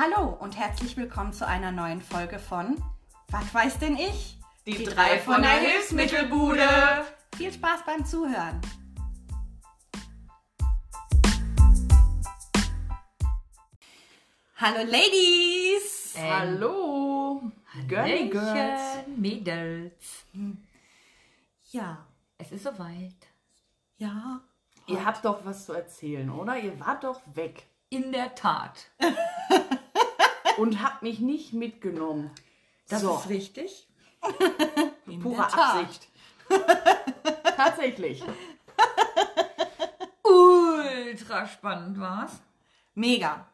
Hallo und herzlich willkommen zu einer neuen Folge von Was weiß denn ich? Die, drei von der Hilfsmittelbude. Viel Spaß beim Zuhören. Hallo Ladies! Ähm, Hallo, Girly Girls. Mädels. Ja, Es ist soweit. ja. Ihr habt doch was zu erzählen, oder? Ihr wart doch weg In der Tat. und habt mich nicht mitgenommen. Das so, ist richtig. In pure der Tat. Absicht. Tatsächlich. Ultra spannend war's. Mega.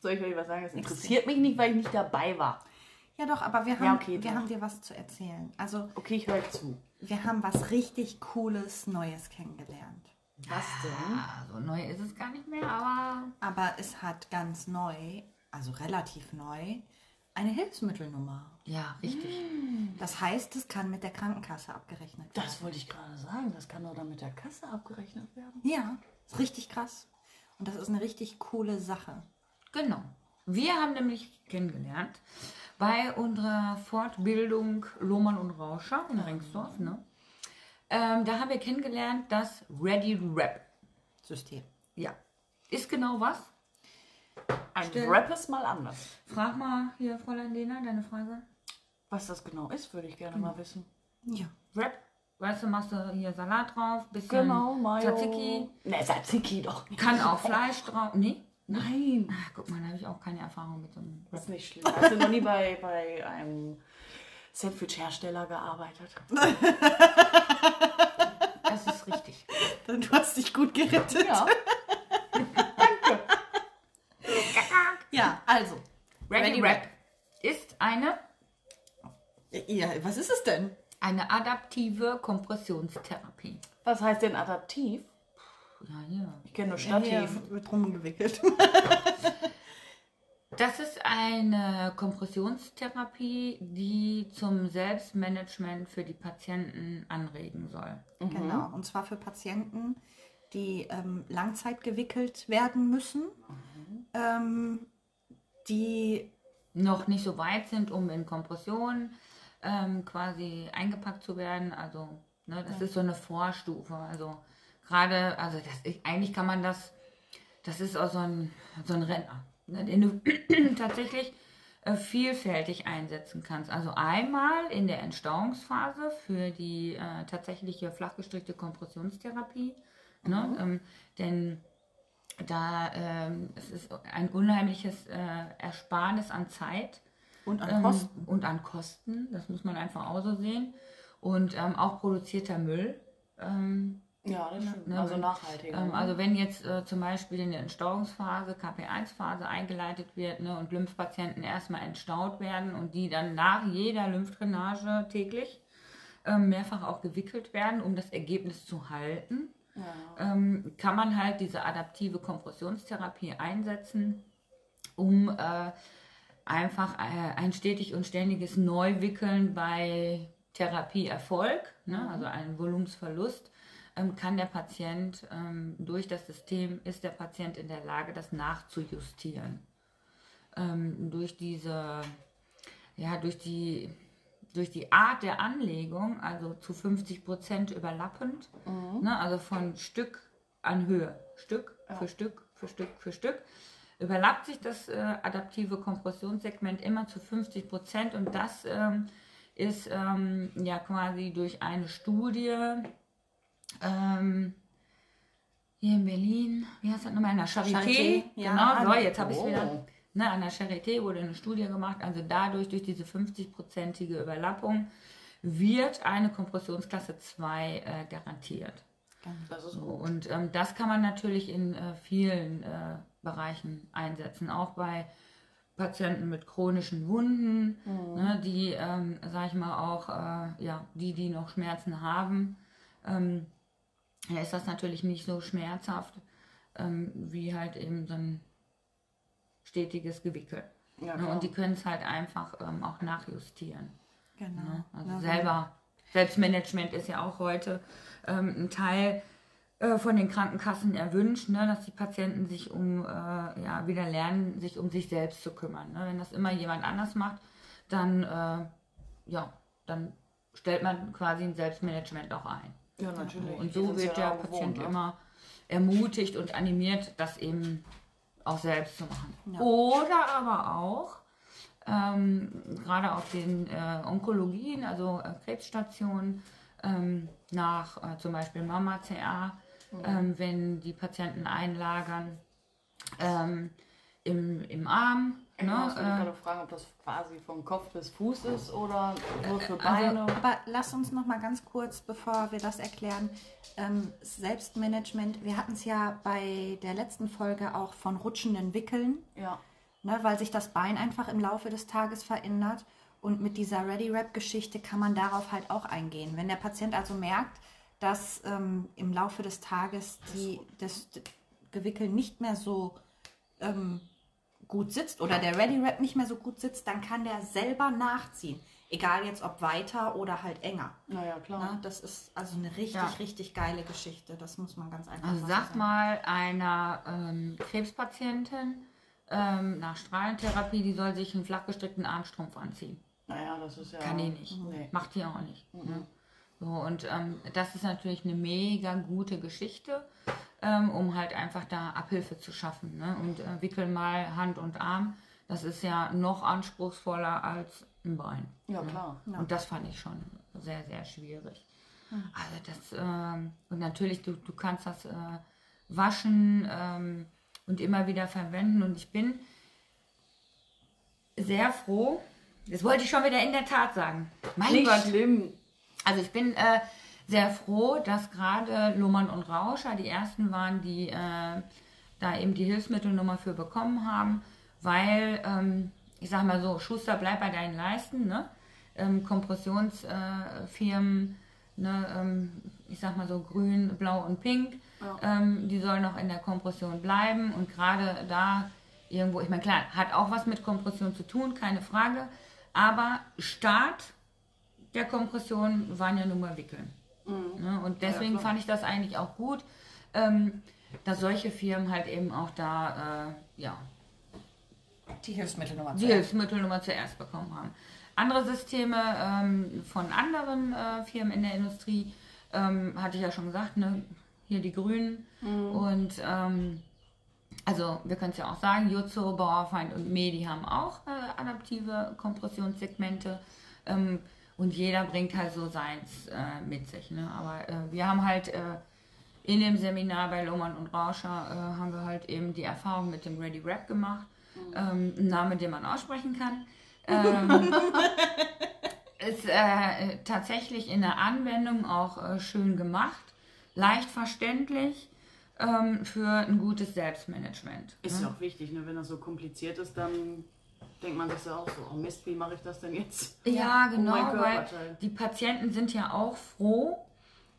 Soll ich euch was sagen? Das interessiert mich nicht, weil ich nicht dabei war. Ja doch, aber wir haben, Ja, okay, wir doch. haben dir was zu erzählen. Also Okay, ich höre zu. wir haben was richtig Cooles Neues kennengelernt. Was denn? Ah, so neu ist es gar nicht mehr, aber Aber es hat ganz neu, also relativ neu, eine Hilfsmittelnummer. ja, richtig. Das heißt, es kann mit der Krankenkasse abgerechnet werden. Das wollte ich gerade sagen. Das kann doch dann mit der Kasse abgerechnet werden. Ja, ist richtig krass. Und das ist eine richtig coole Sache. Genau. Wir haben nämlich kennengelernt bei unserer Fortbildung Lohmann und Rauscher in Rengsdorf. Ne? Ähm, da haben wir kennengelernt das Ready Rap. System. Ja. Ist genau was? Ein Still. Rap ist mal anders. Frag mal hier, Fräulein Lena, deine Frage. Was das genau ist, würde ich gerne mal wissen. Ja. Wrap. Weißt du, machst du hier Salat drauf, bisschen Genau, Mayo. Tzatziki. Ne, Tzatziki doch. Kann auch Fleisch drauf. Nee? Nein. Ah, guck mal, da habe ich auch keine Erfahrung mit so einem Das Wrap. ist nicht schlimm. Hast du noch nie bei, bei einem Sandwich-Hersteller gearbeitet? Das ist richtig. Du hast dich gut gerettet. Ja. Ja, also. Ready, Ready Wrap ist eine, Ja, was ist es denn? eine adaptive Kompressionstherapie. Was heißt denn adaptiv? Ja, hier. Ich kenne nur Stativ. Hier wird rumgewickelt. Das ist eine Kompressionstherapie, die zum Selbstmanagement für die Patienten anregen soll. Genau. Und zwar für Patienten, die ähm, langzeit gewickelt werden müssen. Ähm, die noch nicht so weit sind, um in Kompression ähm, quasi eingepackt zu werden. Also, ne, das ist so eine Vorstufe. Also, gerade, also, das, eigentlich kann man das, das ist auch so ein, so ein Renner, ne, den du tatsächlich äh, vielfältig einsetzen kannst. Also, einmal in der Entstauungsphase für die äh, tatsächliche flachgestrickte Kompressionstherapie. Ne, ähm, denn da ähm, es ist ein unheimliches äh, Ersparnis an Zeit und an ähm, Kosten. und an Kosten. Das muss man einfach auch so sehen. Und ähm, auch produzierter Müll. Ähm, Ja, das stimmt. Ne, also nachhaltig. ähm, also wenn jetzt äh, zum Beispiel in der Entstauungsphase, KP1-Phase eingeleitet wird ne, und Lymphpatienten erstmal entstaut werden und die dann nach jeder Lymphdrainage täglich ähm, mehrfach auch gewickelt werden, um das Ergebnis zu halten ähm, kann man halt diese adaptive Kompressionstherapie einsetzen, um äh, einfach äh, ein stetig und ständiges Neuwickeln bei Therapieerfolg, ne, also einen Volumensverlust, ähm, kann der Patient ähm, durch das System, ist der Patient in der Lage, das nachzujustieren. Ähm, durch diese, ja, durch die durch die Art der Anlegung, also zu 50 Prozent überlappend, ne, also von Stück an Höhe, Stück für Stück für Stück für Stück, überlappt sich das äh, adaptive Kompressionssegment immer zu 50 Prozent und das ähm, ist ähm, ja quasi durch eine Studie ähm, hier in Berlin, wie heißt das nochmal, in der Charité, Charité, ja. genau, so, jetzt habe ich es Oh. wieder. Ne, an der Charité wurde eine Studie gemacht, also dadurch, durch diese 50-prozentige Überlappung, wird eine Kompressionsklasse 2 äh, garantiert. Das So, und ähm, das kann man natürlich in äh, vielen äh, Bereichen einsetzen, auch bei Patienten mit chronischen Wunden, ne, die, ähm, sag ich mal, auch, äh, ja, die, die noch Schmerzen haben, ähm, ist das natürlich nicht so schmerzhaft ähm, wie halt eben so ein stetiges Gewickel. Ja, ne, und die können es halt einfach ähm, auch nachjustieren. Genau. Also Ja, selber, Selbstmanagement ist ja auch heute ähm, ein Teil äh, von den Krankenkassen erwünscht, ne, dass die Patienten sich um, äh, ja, wieder lernen, sich um sich selbst zu kümmern. Ne? Wenn das immer jemand anders macht, dann, äh, ja, dann stellt man quasi ein Selbstmanagement auch ein. Ja, natürlich. Und so wird der Patient ne? immer ermutigt und animiert, das eben auch selbst zu machen. Ja. Oder aber auch, ähm, gerade auf den äh, Onkologien, also äh, Krebsstationen, ähm, nach äh, zum Beispiel Mama-CA, Mhm. ähm, wenn die Patienten einlagern ähm, im, im Arm. Genau, Ne, ich wollte äh, gerade fragen, ob das quasi von Kopf bis Fuß ist oder nur für also- Beine. Aber lass uns noch mal ganz kurz, bevor wir das erklären, ähm, Selbstmanagement. Wir hatten es ja bei der letzten Folge auch von rutschenden Wickeln, ja. ne, weil sich das Bein einfach im Laufe des Tages verändert. Und mit dieser Ready-Wrap-Geschichte kann man darauf halt auch eingehen. Wenn der Patient also merkt, dass ähm, im Laufe des Tages die, das Gewickel nicht mehr so ähm, gut sitzt oder der Ready Wrap nicht mehr so gut sitzt, dann kann der selber nachziehen. Egal jetzt ob weiter oder halt enger. Naja, klar. Ne? Das ist also eine richtig, Ja. richtig geile Geschichte. Das muss man ganz einfach Also so sag sagen. mal einer ähm, Krebspatientin ähm, nach Strahlentherapie, die soll sich einen flachgestrickten Armstrumpf anziehen. Naja, das ist ja. Kann die nicht. Nee. Macht die auch nicht. Ne? So, und ähm, das ist natürlich eine mega gute Geschichte, ähm, um halt einfach da Abhilfe zu schaffen. Ne? Und äh, wickel mal Hand und Arm, das ist ja noch anspruchsvoller als ein Bein. Ja, klar. Und das fand ich schon sehr, sehr schwierig. Also das, ähm, und natürlich, du, du kannst das äh, waschen ähm, und immer wieder verwenden. Und ich bin sehr froh, das wollte ich schon wieder in der Tat sagen. Mein Nicht Gott, schlimm. also ich bin äh, sehr froh, dass gerade Luhmann und Rauscher die ersten waren, die äh, da eben die Hilfsmittelnummer für bekommen haben, weil, ähm, ich sag mal so, Schuster, bleib bei deinen Leisten, ne? Ähm, Kompressionsfirmen, äh, ne, ähm, ich sag mal so grün, blau und pink, ähm, die sollen noch in der Kompression bleiben und gerade da irgendwo, ich meine, klar, hat auch was mit Kompression zu tun, keine Frage, aber Start der Kompression waren ja nun mal Wickeln. Ne? Und deswegen klar. fand ich das eigentlich auch gut, ähm, dass solche Firmen halt eben auch da äh, ja, die Hilfsmittelnummer die Hilfsmittelnummer zuerst bekommen haben. Andere Systeme ähm, von anderen äh, Firmen in der Industrie, ähm, hatte ich ja schon gesagt, ne? hier die Grünen. Und ähm, also wir können es ja auch sagen, Jutzo, Bauerfeind und Medi haben auch äh, adaptive Kompressionssegmente. Ähm, und jeder bringt halt so seins äh, mit sich. Ne? Aber äh, wir haben halt äh, in dem Seminar bei Lohmann und Rauscher äh, haben wir halt eben die Erfahrung mit dem Ready Rap gemacht. Ähm, ein Name, den man aussprechen kann. Ähm, ist äh, tatsächlich in der Anwendung auch äh, schön gemacht, leicht verständlich ähm, für ein gutes Selbstmanagement. Ist ne? ja auch wichtig, ne? wenn das so kompliziert ist, dann denkt man sich ja auch so, oh Mist, wie mache ich das denn jetzt? Ja, Oh genau, mein weil die Patienten sind ja auch froh,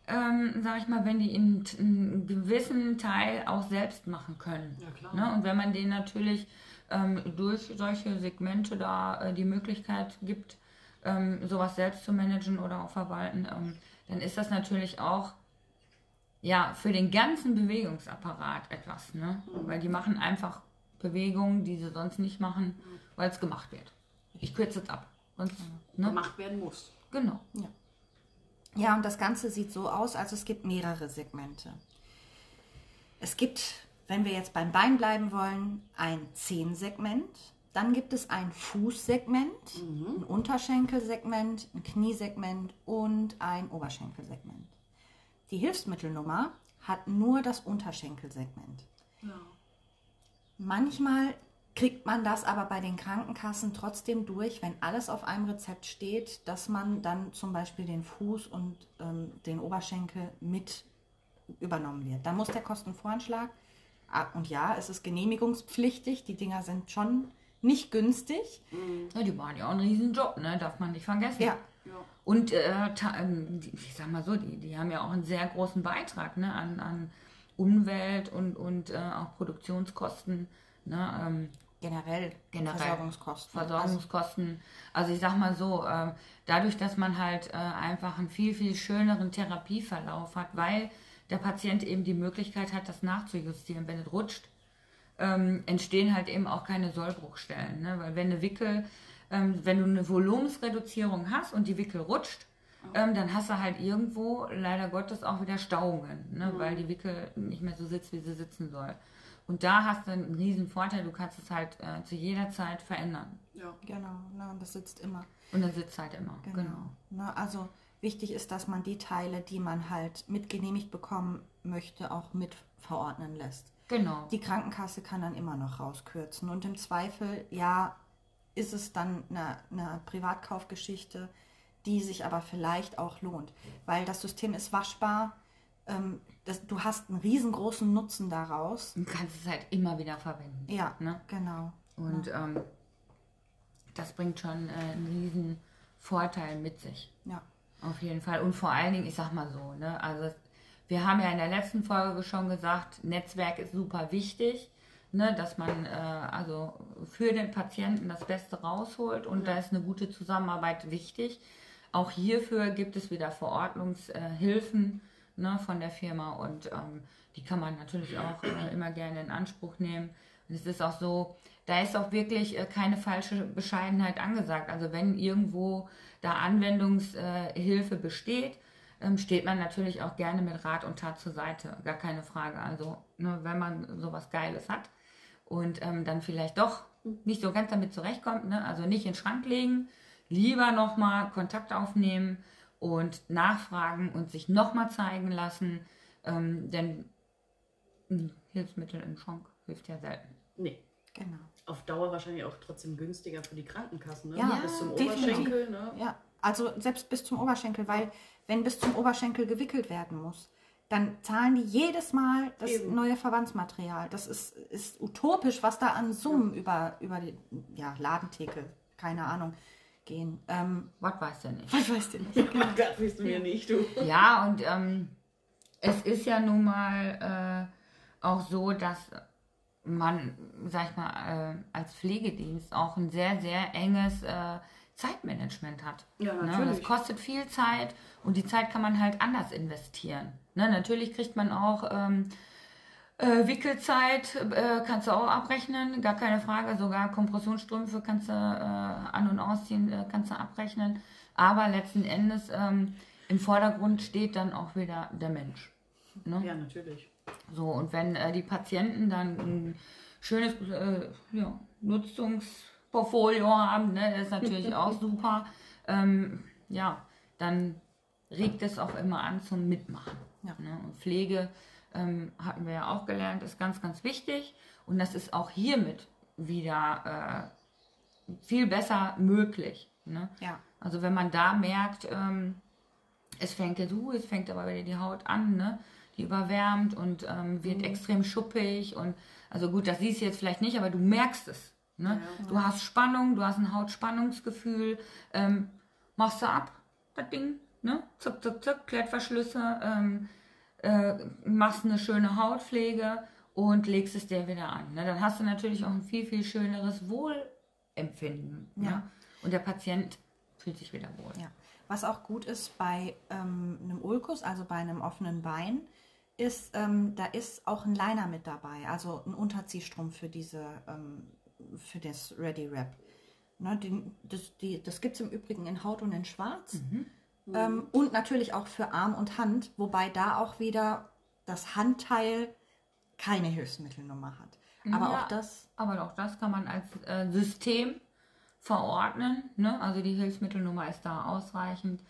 ähm, sag ich mal, wenn die in, einen gewissen Teil auch selbst machen können. Ja, klar. Ne? Und wenn man denen natürlich ähm, durch solche Segmente da äh, die Möglichkeit gibt, ähm, sowas selbst zu managen oder auch verwalten, ähm, dann ist das natürlich auch ja für den ganzen Bewegungsapparat etwas, ne? Mhm. Weil die machen einfach Bewegungen, die sie sonst nicht machen, weil es gemacht wird. Ich kürze es ab. Sonst, ne? Gemacht werden muss. Genau. Ja, und das Ganze sieht so aus, also es gibt mehrere Segmente. Es gibt, wenn wir jetzt beim Bein bleiben wollen, ein Zehensegment. Dann gibt es ein Fußsegment, ein Unterschenkelsegment, ein Kniesegment und ein Oberschenkelsegment. Die Hilfsmittelnummer hat nur das Unterschenkelsegment. Ja. Manchmal kriegt man das aber bei den Krankenkassen trotzdem durch, wenn alles auf einem Rezept steht, dass man dann zum Beispiel den Fuß und ähm, den Oberschenkel mit übernommen wird. Dann muss der Kostenvoranschlag, ah, und ja, es ist genehmigungspflichtig, die Dinger sind schon nicht günstig. Ja, die machen ja auch einen riesen Job, ne? Darf man nicht vergessen. Ja, Und äh, ähm, ich sag mal so, die, die haben ja auch einen sehr großen Beitrag ne? an, an Umwelt und, und äh, auch Produktionskosten. Ne? Ähm, generell, Generell. Versorgungskosten. Versorgungskosten. Also ich sag mal so, ähm, dadurch, dass man halt äh, einfach einen viel, viel schöneren Therapieverlauf hat, weil der Patient eben die Möglichkeit hat, das nachzujustieren. Wenn es rutscht, ähm, entstehen halt eben auch keine Sollbruchstellen. Ne? Weil wenn eine Wickel, ähm, wenn du eine Volumensreduzierung hast und die Wickel rutscht, ähm, dann hast du halt irgendwo leider Gottes auch wieder Stauungen, ne? Mhm. weil die Wickel nicht mehr so sitzt, wie sie sitzen soll. Und da hast du einen riesen Vorteil, du kannst es halt äh, zu jeder Zeit verändern. Ja. Genau, ne, und das sitzt immer. Und dann sitzt halt immer. Genau. Genau. Ne, also wichtig ist, dass man die Teile, die man halt mit genehmigt bekommen möchte, auch mit verordnen lässt. Genau. Die Krankenkasse kann dann immer noch rauskürzen. Und im Zweifel, ja, ist es dann eine, eine Privatkaufgeschichte, die sich aber vielleicht auch lohnt. Weil das System ist waschbar. Ähm, das, du hast einen riesengroßen Nutzen daraus. Du kannst es halt immer wieder verwenden. Ja, Ne? genau. Und ähm, das bringt schon äh, einen riesen Vorteil mit sich. Ja. Auf jeden Fall. Und vor allen Dingen, ich sag mal so, ne, also wir haben ja in der letzten Folge schon gesagt, Netzwerk ist super wichtig, ne, dass man äh, also für den Patienten das Beste rausholt und da ist eine gute Zusammenarbeit wichtig. Auch hierfür gibt es wieder Verordnungshilfen ne, von der Firma und ähm, die kann man natürlich auch äh, immer gerne in Anspruch nehmen. Und es ist auch so, da ist auch wirklich äh, keine falsche Bescheidenheit angesagt. Also wenn irgendwo da Anwendungshilfe besteht, ähm, steht man natürlich auch gerne mit Rat und Tat zur Seite. Gar keine Frage. Also ne, wenn man sowas Geiles hat und ähm, dann vielleicht doch nicht so ganz damit zurechtkommt, ne? also nicht in den Schrank legen, lieber nochmal Kontakt aufnehmen und nachfragen und sich nochmal zeigen lassen, ähm, denn ein Hilfsmittel im Schrank hilft ja selten. Nee. Genau. Auf Dauer wahrscheinlich auch trotzdem günstiger für die Krankenkassen, ne? Ja, Bis zum definitiv. Oberschenkel, ne? Ja, also selbst bis zum Oberschenkel, weil wenn bis zum Oberschenkel gewickelt werden muss, dann zahlen die jedes Mal das Eben. neue Verbandsmaterial. Das ist, ist utopisch, was da an Summen über, über die ja, Ladentheke, keine Ahnung, gehen. Ähm, Was weiß der nicht. was weißt du nicht? Oh Gott, weißt du mir nicht, du. Ja, und ähm, es ist ja nun mal äh, auch so, dass man, sag ich mal, äh, als Pflegedienst auch ein sehr, sehr enges äh, Zeitmanagement hat. Ja, Ne? natürlich. Das kostet viel Zeit und die Zeit kann man halt anders investieren. Ne? Natürlich kriegt man auch ähm, äh, Wickelzeit, äh, kannst du auch abrechnen, gar keine Frage. Sogar Kompressionsstrümpfe kannst du äh, an- und ausziehen, äh, kannst du abrechnen. Aber letzten Endes ähm, im Vordergrund steht dann auch wieder der Mensch. Ne? Ja, natürlich. So, und wenn äh, die Patienten dann ein schönes äh, ja, Nutzungsportfolio haben, ne, ist natürlich auch super, ähm, ja, dann regt es auch immer an zum Mitmachen. Ja. Ne? Und Pflege ähm, hatten wir ja auch gelernt, ist ganz, ganz wichtig. Und das ist auch hiermit wieder äh, viel besser möglich. Ne? Ja. Also wenn man da merkt, ähm, es fängt jetzt, uh, es fängt aber wieder die Haut an, ne? Die überwärmt und ähm, wird extrem schuppig und also gut, das siehst du jetzt vielleicht nicht, aber du merkst es. Ne? Du hast Spannung, du hast ein Hautspannungsgefühl, ähm, machst du ab, das Ding, ne? Zuck, zuck, zuck, Klettverschlüsse, ähm, äh, machst eine schöne Hautpflege und legst es dir wieder an. Ne? Dann hast du natürlich auch ein viel, viel schöneres Wohlempfinden. Ja. Ne? Und der Patient fühlt sich wieder wohl. Ja. Was auch gut ist bei ähm, einem Ulkus, also bei einem offenen Bein, ist, ähm, da ist auch ein Liner mit dabei, also ein Unterziehstrumpf für diese, ähm, für das Ready Wrap. Ne, den, das die, das gibt es im Übrigen in Haut und in Schwarz. Ähm, und natürlich auch für Arm und Hand, wobei da auch wieder das Handteil keine Hilfsmittelnummer hat. Aber Ja, auch das, Aber auch das kann man als äh, System verordnen. Ne? Also die Hilfsmittelnummer ist da ausreichend.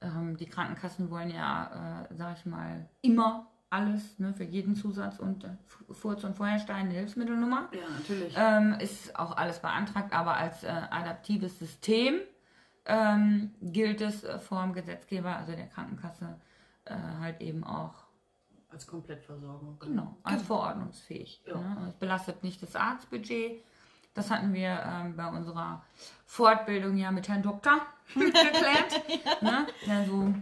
Ähm, die Krankenkassen wollen ja, äh, sag ich mal, immer alles ne, für jeden Zusatz und äh, Furz- und Feuerstein eine Hilfsmittelnummer. Ja, natürlich. Ähm, ist auch alles beantragt, aber als äh, adaptives System ähm, gilt es äh, vor dem Gesetzgeber, also der Krankenkasse, äh, halt eben auch Als Komplettversorgung. Genau, als verordnungsfähig. Ja. Ne? Es belastet nicht das Arztbudget. Das hatten wir ähm, bei unserer Fortbildung ja mit Herrn Doktor geklärt. ne? Also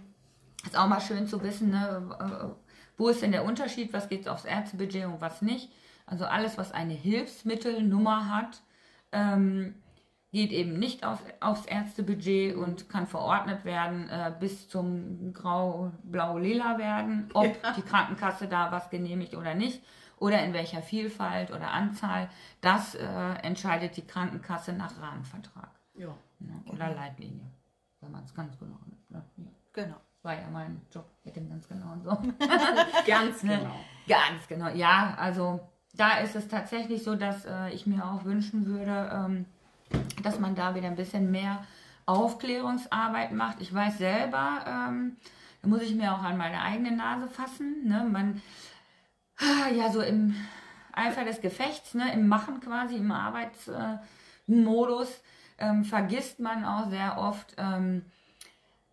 ist auch mal schön zu wissen, ne? äh, wo ist denn der Unterschied, was geht aufs Ärztebudget und was nicht. Also alles, was eine Hilfsmittelnummer hat, ähm, geht eben nicht auf, aufs Ärztebudget und kann verordnet werden äh, bis zum grau, blau, lila werden, ob ja. die Krankenkasse da was genehmigt oder nicht oder in welcher Vielfalt oder Anzahl. Das äh, entscheidet die Krankenkasse nach Rahmenvertrag. Ja. Ne? Oder genau. Leitlinie, wenn man es ganz genau nimmt. Ne? Ja. Genau. War ja mein Job mit dem ganz genau so. ganz ne? genau. Ganz genau. Ja, also da ist es tatsächlich so, dass äh, ich mir auch wünschen würde, ähm, dass man da wieder ein bisschen mehr Aufklärungsarbeit macht. Ich weiß selber, ähm, da muss ich mir auch an meine eigene Nase fassen. Ne? Man, ja, so im Eifer des Gefechts, ne? im Machen quasi, im Arbeitsmodus, äh, ähm, vergisst man auch sehr oft, ähm,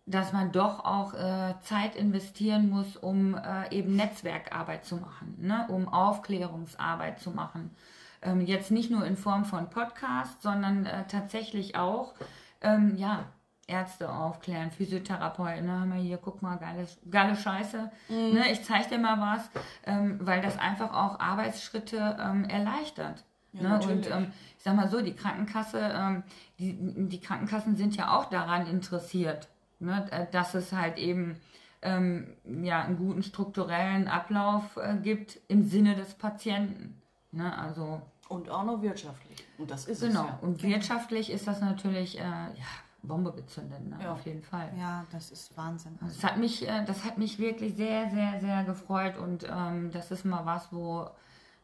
dass man doch auch äh, Zeit investieren muss, um äh, eben Netzwerkarbeit zu machen, ne? um Aufklärungsarbeit zu machen. Ähm, jetzt nicht nur in Form von Podcast, sondern äh, tatsächlich auch, ähm, ja, Ärzte aufklären, Physiotherapeuten, ne, hör mal hier, guck mal, geile, geile Scheiße, mhm. ne, ich zeig dir mal was, ähm, weil das einfach auch Arbeitsschritte ähm, erleichtert. Ja, ne? Und ähm, ich sag mal so, die Krankenkasse, ähm, die, die Krankenkassen sind ja auch daran interessiert, ne, äh, dass es halt eben ähm, ja, einen guten strukturellen Ablauf äh, gibt im Sinne des Patienten. Ne? Also, und auch noch wirtschaftlich. Und das ist genau. es. Ja. Und wirtschaftlich ist das natürlich, äh, ja, Bombe gezündet, ne? ja. auf jeden Fall. Ja, das ist Wahnsinn. Das hat mich, äh, das hat mich wirklich sehr, sehr, sehr gefreut und ähm, das ist mal was, wo,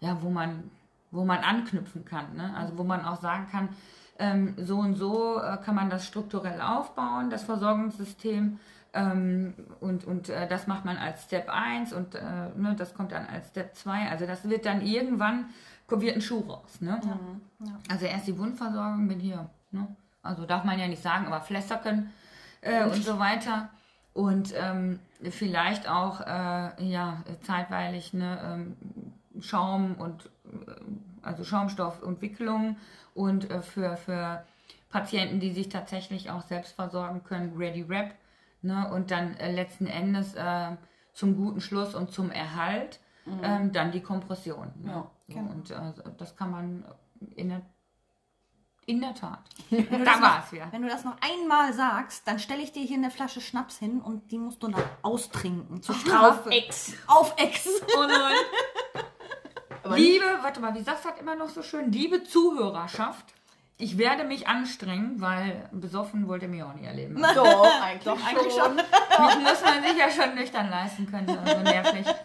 ja, wo man, wo man anknüpfen kann, ne? Also wo man auch sagen kann, ähm, so und so äh, kann man das strukturell aufbauen, das Versorgungssystem. Ähm, und und äh, das macht man als Step 1 und äh, ne, das kommt dann als Step 2. Also das wird dann irgendwann, wird ein Schuh raus. Ne? Ja. Ja. Also erst die Wundversorgung mit hier. Ne? Also darf man ja nicht sagen, aber Flässerken äh, und so weiter. Und ähm, vielleicht auch äh, ja, zeitweilig ne, ähm, Schaum und äh, also Schaumstoff und Wicklung und äh, für, für Patienten, die sich tatsächlich auch selbst versorgen können, Ready Wrap Ne? Und dann äh, letzten Endes äh, zum guten Schluss und zum Erhalt mhm. ähm, dann die Kompression. Ne? Ja, genau. Und äh, das kann man in der in der Tat. da war es ja. Wenn du das noch einmal sagst, dann stelle ich dir hier eine Flasche Schnaps hin und die musst du noch austrinken. Zur Strafe. Auf Ex. Auf Ex. Oh nein. liebe, warte mal, wie sagst du das immer noch so schön? Liebe Zuhörerschaft, ich werde mich anstrengen, weil besoffen wollte mich auch nie erleben. Doch, eigentlich, Doch, eigentlich schon. Mich muss man sich ja schon nüchtern leisten können, so nervig.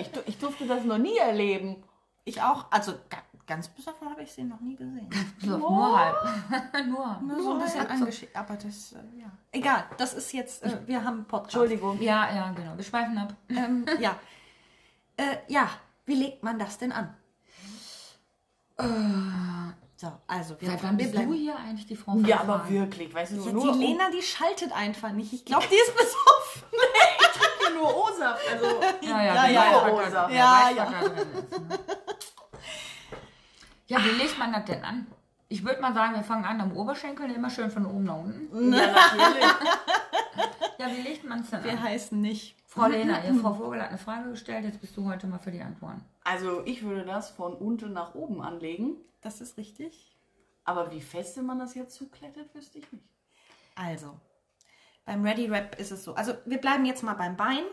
Ich, ich durfte das noch nie erleben. Ich auch, also ganz besoffen habe ich sie noch nie gesehen. Ganz besoffen, oh. nur halb. nur, nur so ein bisschen angeschickt. Aber das, äh, ja. Egal, das ist jetzt, äh, wir haben Podcast. Entschuldigung. Ja, ja, genau. Wir schweifen ab. Ähm, ja. Äh, ja, wie legt man das denn an? Äh, so, also wir, Seit wann bist du hier eigentlich die Frau? Ja, aber wirklich, weißt du, ja, nur die Lena, die schaltet einfach nicht. Ich glaube, die ist besoffen. ich trinke ja nur O-Saft. Also, ja, ja, ja, ja, O-Saft. Ja, ja. Ja, wie legt man das denn an? Ich würde mal sagen, wir fangen an am Oberschenkel, immer schön von oben nach unten. Ja, natürlich. ja, wie legt man es denn wir an? Wir heißen nicht. Frau Lena, ihr Frau Vogel hat eine Frage gestellt, jetzt bist du heute mal für die Antworten. Also ich würde das von unten nach oben anlegen. Das ist richtig. Aber wie feste man das jetzt zuklettet, wüsste ich nicht. Also, beim Ready Wrap ist es so. Also, wir bleiben jetzt mal beim Bein.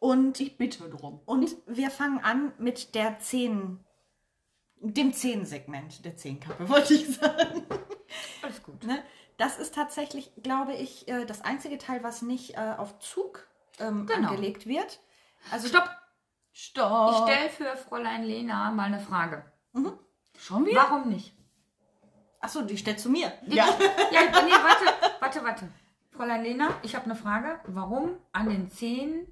Und ich bitte drum. Und wir fangen an mit der Zehen, dem Zehensegment der Zehenkappe, wollte ich sagen. Alles gut. Ne? Das ist tatsächlich, glaube ich, äh, das einzige Teil, was nicht äh, auf Zug ähm, genau. angelegt wird. Also stopp! Stopp! Ich stelle für Fräulein Lena mal eine Frage. Mhm. Schon wieder? Warum nicht? Achso, die stellt zu mir. Ja. ja, nee, warte, warte, warte. Fräulein Lena, ich habe eine Frage. Warum an den Zehen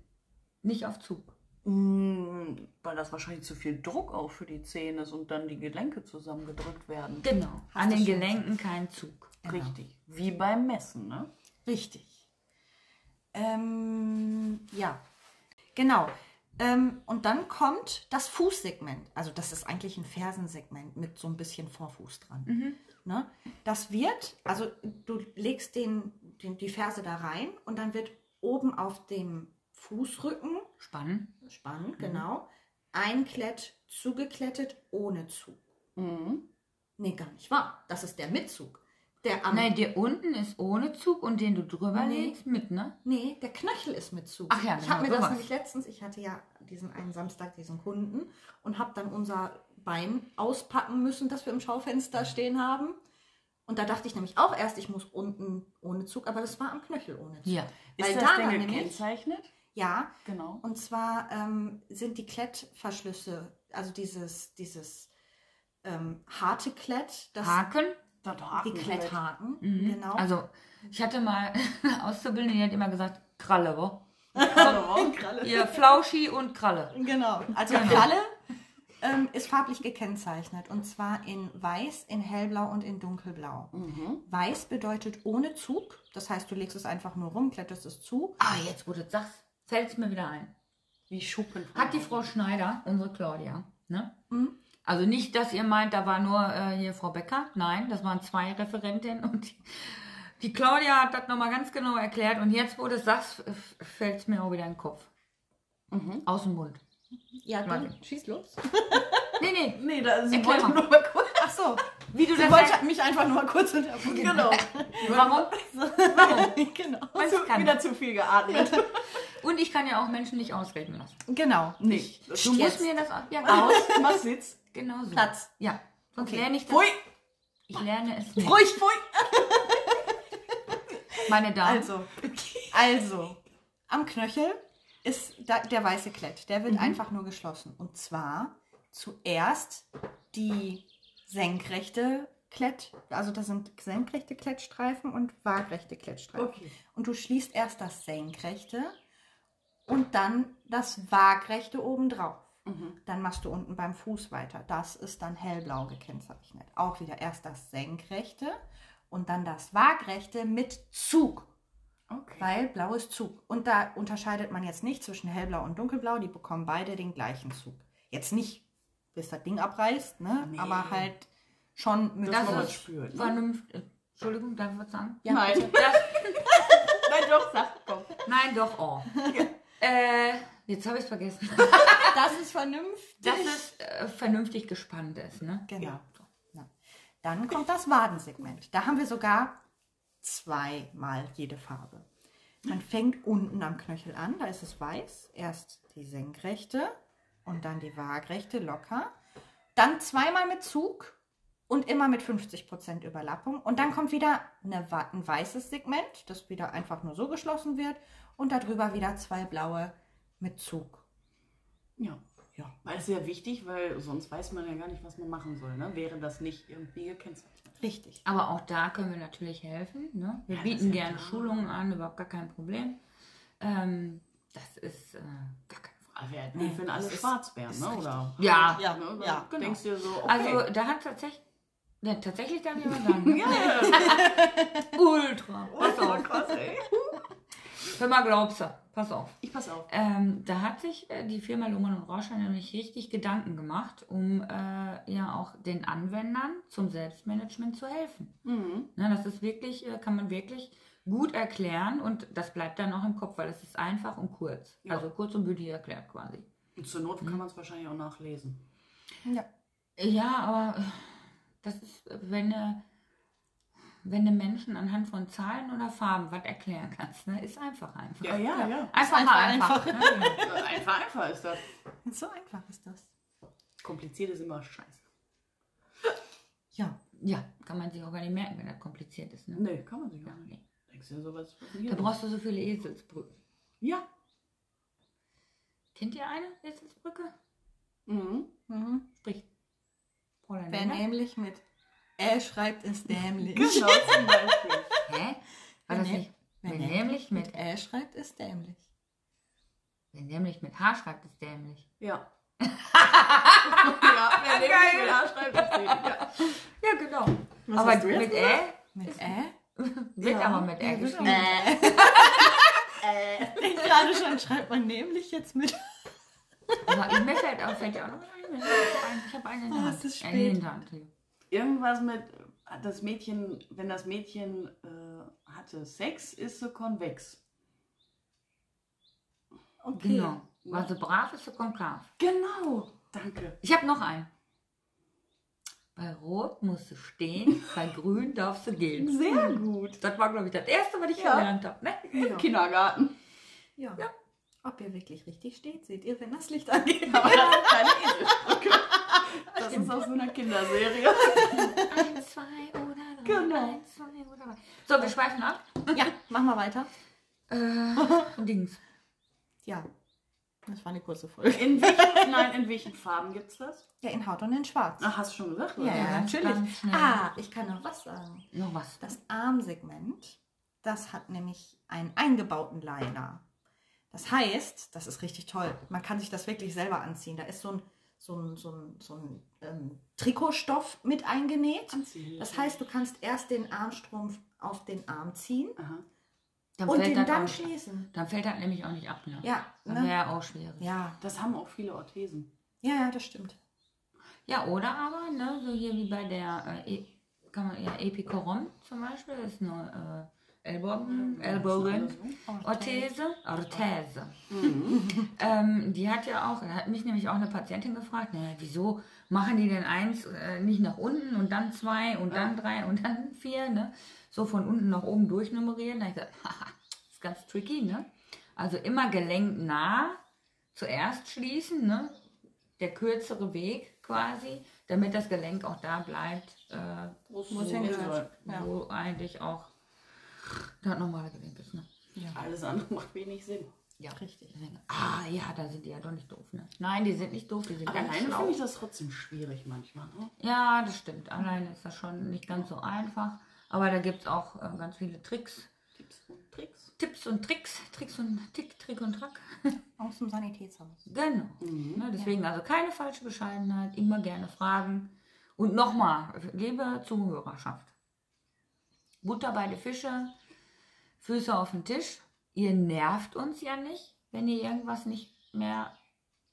nicht auf Zug? Mm, weil das wahrscheinlich zu viel Druck auch für die Zähne ist und dann die Gelenke zusammengedrückt werden. Genau. Hast an den Gelenken kein Zug. Genau. Richtig. Wie beim Messen, ne? Richtig. Ähm, ja. Genau. Ähm, und dann kommt das Fußsegment. Also das ist eigentlich ein Fersensegment mit so ein bisschen Vorfuß dran. Mhm. Ne? Das wird, also du legst den, den, die Ferse da rein und dann wird oben auf dem Fußrücken spannen, spannen mhm. genau, ein Klett zugeklettet ohne Zug. Mhm. Nee, gar nicht wahr. Das ist der Mitzug. Der am Nein, der unten ist ohne Zug und den du drüber Nee. legst mit, ne? Nee, der Knöchel ist mit Zug. Ach ja, ich genau, habe mir das sowas. nämlich letztens, ich hatte ja diesen einen Samstag diesen Kunden und habe dann unser Bein auspacken müssen, das wir im Schaufenster stehen haben. Und da dachte ich nämlich auch erst, ich muss unten ohne Zug, aber das war am Knöchel ohne Zug. Ja. Ist das daran denn gekennzeichnet? Ja, Genau. und zwar ähm, sind die Klettverschlüsse, also dieses, dieses ähm, harte Klett, das, Haken. Das die Haken Kletthaken, Mhm. genau. Also, ich hatte mal Auszubildende, die hat immer gesagt, Kralle, wo? vielleicht. Ihr Flauschi und Kralle. Genau. Also Genau. Kralle ähm, ist farblich gekennzeichnet und zwar in Weiß, in Hellblau und in Dunkelblau. Mhm. Weiß bedeutet ohne Zug, das heißt, du legst es einfach nur rum, kletterst es zu. Ah, jetzt wo du das sagst, fällt es mir wieder ein. Wie Schuppen. Hat die. Frau Schneider, unsere Claudia, ne? Mhm. Also nicht, dass ihr meint, da war nur äh, hier Frau Becker. Nein, das waren zwei Referentinnen und die, die Claudia hat das nochmal ganz genau erklärt. Und jetzt, wo du es sagst, fällt es mir auch wieder in den Kopf. Mhm. Aus dem Mund. Ja, dann dann schieß los. Nee, nee, Nee, da, sie Erklär wollte mal. nur mal kurz. Ach so, wie du sie das wollte mich einfach nur mal kurz unterbrechen. Genau. Warum? Warum? genau. Zu, wieder zu viel geatmet. Und ich kann ja auch Menschen nicht ausreden lassen. Genau. Nicht. Du Jetzt. musst mir das. Ja, genau. Aus, mach Sitz. genau so. Platz. Ja. Sonst Okay. lerne ich das. Pfui. Ich lerne es nicht. Ruhig, pfui. Meine Damen. Also, also, am Knöchel ist da, der weiße Klett. Der wird einfach nur geschlossen. Und zwar zuerst die senkrechte Klett, also das sind senkrechte Klettstreifen und waagrechte Klettstreifen. Okay. Und du schließt erst das senkrechte und dann das waagrechte obendrauf. Dann machst du unten beim Fuß weiter. Das ist dann hellblau gekennzeichnet. Auch wieder erst das senkrechte und dann das waagrechte mit Zug. Okay. Weil blau ist Zug. Und da unterscheidet man jetzt nicht zwischen hellblau und dunkelblau. Die bekommen beide den gleichen Zug. Jetzt nicht, bis das Ding abreißt, ne? Nee. aber halt schon mit Das man ist spürt, ne? vernünftig. Entschuldigung, darf ich was sagen? Ja, Nein. Das, Nein, doch, sag, komm. nein, doch, oh. Äh, jetzt habe ich es vergessen. Das ist vernünftig. Dass es äh, vernünftig gespannt ist, ne? Genau. Ja. Dann kommt das Wadensegment. Da haben wir sogar zweimal jede Farbe. Man fängt unten am Knöchel an, da ist es weiß. Erst die senkrechte und dann die waagrechte locker. Dann zweimal mit Zug und immer mit 50% Überlappung. Und dann kommt wieder eine, ein weißes Segment, das wieder einfach nur so geschlossen wird. Und darüber wieder zwei blaue mit Zug. Ja. Ja. Weil es ist ja wichtig, weil sonst weiß man ja gar nicht, was man machen soll, ne? Wäre das nicht irgendwie gekennzeichnet. Richtig. Aber auch da können wir natürlich helfen. Ne? Wir Ja, bieten gerne klar. Schulungen an, überhaupt gar kein Problem. Ähm, das ist äh, gar keine Frage. Aber wir hätten die für alle Schwarzbären, ist ne? Oder? Ja, Ja, Ne? Dann ja, genau. Denkst du so, okay. also da hat tatsächlich, ja, tatsächlich darf ich mal sagen. ja, Ultra. Auf. krass, ey. Hör mal, glaubst du. Pass auf. Ich pass auf. Ähm, da hat sich äh, die Firma Luhmann und Rauscher nämlich richtig Gedanken gemacht, um äh, ja auch den Anwendern zum Selbstmanagement zu helfen. Mhm. Ne, das ist wirklich, äh, kann man wirklich gut erklären und das bleibt dann auch im Kopf, weil es ist einfach und kurz. Ja. Also kurz und bündig erklärt quasi. Und zur Not kann man es wahrscheinlich auch nachlesen. Ja. Ja, aber äh, das ist, äh, wenn du wenn du Menschen anhand von Zahlen oder Farben was erklären kannst, ne, ist einfach einfach. Ja, ja, ja. Einfach einfach, einfach. Ne? Einfach, einfach ist das. So einfach ist das. Kompliziert ist immer scheiße. Ja. Ja, kann man sich auch gar nicht merken, wenn das kompliziert ist. Ne? Nee, kann man sich Ja, gar nicht. nee. Denkst du ja sowas? Da brauchst du so viele Eselsbrücken. Ja. Kennt ihr eine Eselsbrücke? Mhm. Mhm. Sprich. Fräulein Wer nämlich mit Ä schreibt, ist dämlich. Genau, zum Beispiel. Hä? War Wer das nicht? ne- nämlich mit, Mit Ä schreibt, ist dämlich. wer nämlich mit H schreibt, ist dämlich. Ja. ja, wer Geil. mit A schreibt, ist dämlich. Ja. Ja, genau. Was aber mit Ä Mit Ä? wird Ja. aber mit Ä Ja, geschrieben. Äh. Gerade schon schreibt man nämlich jetzt mit. Aber ich- mir fällt auch, fällt ja auch noch ein. Ich habe eine in der Oh, Hand. es ist spät. Hier. Irgendwas mit das Mädchen, wenn das Mädchen äh, hatte Sex, ist sie konvex. Okay. Genau. War so brav, ist so konkav. Genau. Danke. Ich habe noch einen. Bei Rot musst du stehen, bei Grün darfst du gehen. Sehr gut. Das war, glaube ich, das Erste, was ich Ja. gelernt habe. Ne? Im Kindergarten. Ja. Ob ihr wirklich richtig steht, seht ihr, wenn das Licht angeht. Aber das ist keine Eselsbrücke. Das ist aus so einer Kinderserie. Eins, zwei oder drei. Genau. Eins, zwei oder drei. So, wir schweifen ab. Ja, machen wir weiter. Äh, Dings. Ja, das war eine kurze Folge. In welchen, nein, in welchen Farben gibt's das? Ja, in Haut und in Schwarz. Ach, hast du schon gesagt? Ja, oder? ja, natürlich. Ah, ich kann noch was sagen. Noch was. Das Armsegment, das hat nämlich einen eingebauten Liner. Das heißt, das ist richtig toll. Man kann sich das wirklich selber anziehen. Da ist so ein, so ein, so ein, so ein ähm, Trikotstoff mit eingenäht. Anziehen. Das heißt, du kannst erst den Armstrumpf auf den Arm ziehen und fällt den dann auch- schließen. Dann fällt das nämlich auch nicht ab, ne? Ja, Dann ne? wäre auch schwierig. ja, Das haben auch viele Orthesen. ja, ja, das stimmt. Ja, oder aber, ne, so hier wie bei der, äh, E- kann man ja Epicoron zum Beispiel, das ist eine äh, Ellbogen, Ellbogen, Orthese, Orthese. ähm, die hat ja auch, da hat mich nämlich auch eine Patientin gefragt, naja, wieso machen die denn eins äh, nicht nach unten und dann zwei und dann drei und dann vier, ne? So von unten nach oben durchnummerieren. Da hab ich gesagt, haha, das ist ganz tricky, ne? Also immer gelenknah zuerst schließen, ne? Der kürzere Weg quasi, damit das Gelenk auch da bleibt, äh, Wo. Ja. wo eigentlich auch das normale Gelenk ist, ne? Alles andere macht wenig Sinn. Ja, Richtig. Ah, ja, da sind die ja doch nicht doof, ne? Nein, die sind nicht doof, die sind Aber ganz alleine schlau. finde ich das trotzdem schwierig manchmal. Ne? Ja, das stimmt. Alleine ist das schon nicht ganz so einfach. Aber da gibt es auch äh, ganz viele Tricks, Tipps und Tricks. Tipps und Tricks, Tricks und Tick, Trick und Track. Aus dem Sanitätshaus. Genau. Ne, deswegen also keine falsche Bescheidenheit, immer gerne fragen. Und nochmal, liebe Zuhörerschaft, Butter bei den Fische, Füße auf den Tisch. Ihr nervt uns ja nicht, wenn ihr irgendwas nicht mehr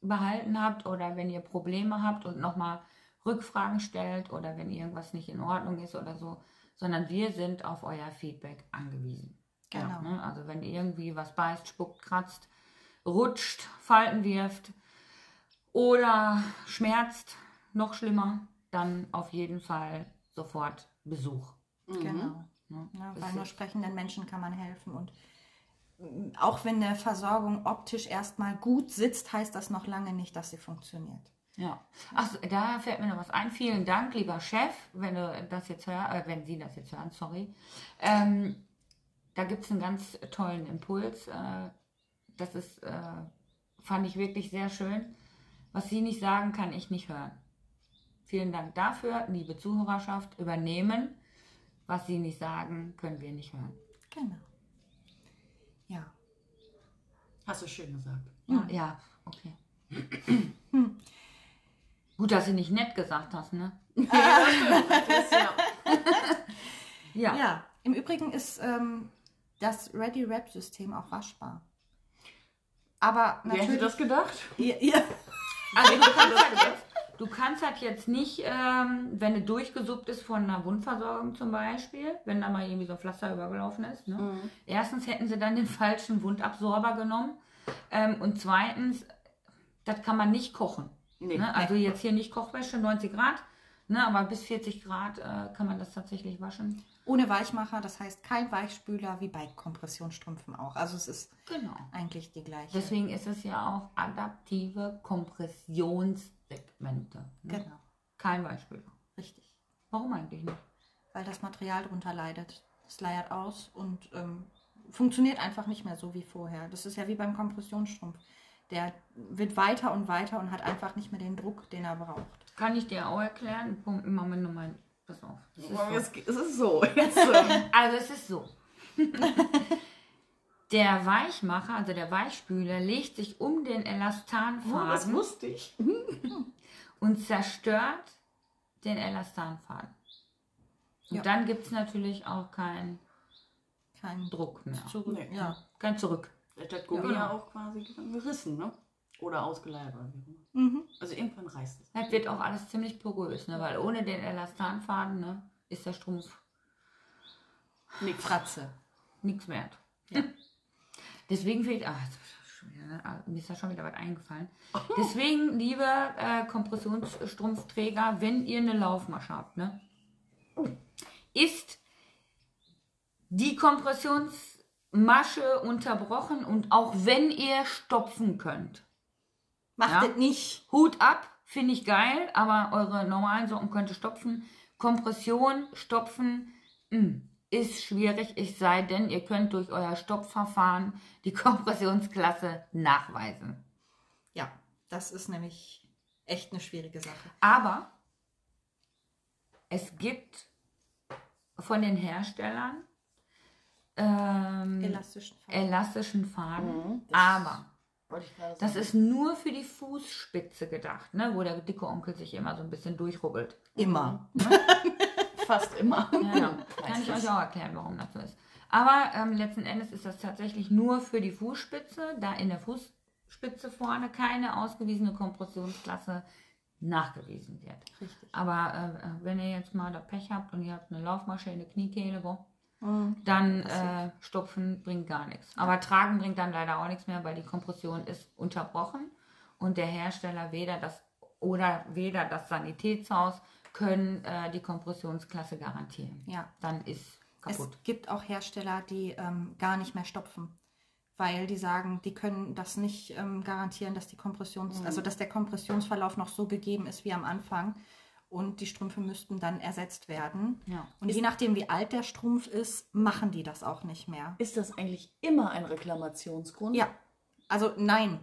behalten habt oder wenn ihr Probleme habt und nochmal Rückfragen stellt oder wenn irgendwas nicht in Ordnung ist oder so, sondern wir sind auf euer Feedback angewiesen. Genau. Ne? Also wenn irgendwie was beißt, spuckt, kratzt, rutscht, Falten wirft oder schmerzt, noch schlimmer, dann auf jeden Fall sofort Besuch. Genau. Ne? Ja, weil nur sprechenden Menschen kann man helfen. Und mm, auch wenn eine Versorgung optisch erstmal gut sitzt, heißt das noch lange nicht, dass sie funktioniert. Ja. Achso, da fällt mir noch was ein. Vielen Dank, lieber Chef, wenn du das jetzt hörst, äh, wenn Sie das jetzt hören, sorry. Ähm, da gibt es einen ganz tollen Impuls. Äh, das ist, äh, fand ich wirklich sehr schön. Was Sie nicht sagen, kann ich nicht hören. Vielen Dank dafür, liebe Zuhörerschaft. Übernehmen. Was Sie nicht sagen, können wir nicht hören. Genau. Ja. Hast du schön gesagt. Ja, ja okay. Gut, dass du nicht nett gesagt hast, ne? Das ist ja Ja. Ja, im Übrigen ist ähm, das Ready-Rap-System auch waschbar. Aber Wer hätte natürlich. das gedacht? ihr, ihr, Also du kannst halt jetzt, du kannst halt jetzt nicht, ähm, wenn du durchgesuppt ist von einer Wundversorgung zum Beispiel, wenn da mal irgendwie so ein Pflaster übergelaufen ist. Ne? Erstens hätten sie dann den falschen Wundabsorber genommen. Ähm, und zweitens, das kann man nicht kochen. Nee. ne? Also jetzt hier nicht Kochwäsche, 90 Grad, ne? aber bis 40 Grad äh, kann man das tatsächlich waschen. ohne Weichmacher, das heißt kein Weichspüler, wie bei Kompressionsstrümpfen auch. Also es ist Genau. eigentlich die gleiche. Deswegen ist es ja auch adaptive Kompressionssegmente. Ne? Genau, Kein Weichspüler. richtig. Warum eigentlich nicht? Weil das Material darunter leidet. Es leiert aus und ähm, funktioniert einfach nicht mehr so wie vorher. Das ist ja wie beim Kompressionsstrumpf. Der wird weiter und weiter und hat einfach nicht mehr den Druck, den er braucht. Kann ich dir auch erklären? Punkt, Moment, nochmal. Pass auf. Es ist so. Ist so. Ähm, Also es ist so. Der Weichmacher, also der Weichspüler, legt sich um den oh, das Elastanfaden wusste ich. und zerstört den Elastanfaden. Und Ja. dann gibt es natürlich auch keinen Kein Druck mehr. Zurück. Nee. Ja. Kein Zurück. Der hat Gummi Ja. ja auch quasi gerissen, ne? Oder ausgeleiert oder wie auch immer. Mhm. Also irgendwann reißt es. Das wird auch alles ziemlich porös, ne? weil ohne den Elastanfaden ne, ist der Strumpf Nix. Fratze. nichts wert. Deswegen fehlt. Ah, schon wieder, ne? Ah, Mir ist da schon wieder was eingefallen. Deswegen, liebe äh, Kompressionsstrumpfträger, wenn ihr eine Laufmasche habt, ne? Ist die Kompressionsmasche unterbrochen und auch wenn ihr stopfen könnt, Macht Ja. das nicht. Hut ab, finde ich geil, aber eure normalen Socken könnt ihr stopfen. Kompression, stopfen, mh, ist schwierig, es sei denn, ihr könnt durch euer Stoppverfahren die Kompressionsklasse nachweisen. Ja, das ist nämlich echt eine schwierige Sache. Aber es gibt von den Herstellern ähm, Elastischen Faden. elastischen Faden, Mhm, aber das ist nur für die Fußspitze gedacht, ne, wo der dicke Onkel sich immer so ein bisschen durchrubbelt. Immer. fast immer. Ja, ja. Kann ich euch auch erklären, warum das so ist. Aber ähm, letzten Endes ist das tatsächlich nur für die Fußspitze, da in der Fußspitze vorne keine ausgewiesene Kompressionsklasse nachgewiesen wird. Richtig. Aber äh, äh, wenn ihr jetzt mal da Pech habt und ihr habt eine Laufmasche in der Kniekehle, wo, Mhm. dann äh, stopfen bringt gar nichts. Aber tragen bringt dann leider auch nichts mehr, weil die Kompression ist unterbrochen und der Hersteller weder das oder weder das Sanitätshaus können äh, die Kompressionsklasse garantieren. Ja. Dann ist kaputt. Es gibt auch Hersteller, die ähm, gar nicht mehr stopfen, weil die sagen, die können das nicht ähm, garantieren, dass die Kompressions, Mhm. also dass der Kompressionsverlauf noch so gegeben ist wie am Anfang und die Strümpfe müssten dann ersetzt werden. Ja. Und je nachdem, wie alt der Strumpf ist, machen die das auch nicht mehr. Ist das eigentlich immer ein Reklamationsgrund? Ja, also nein.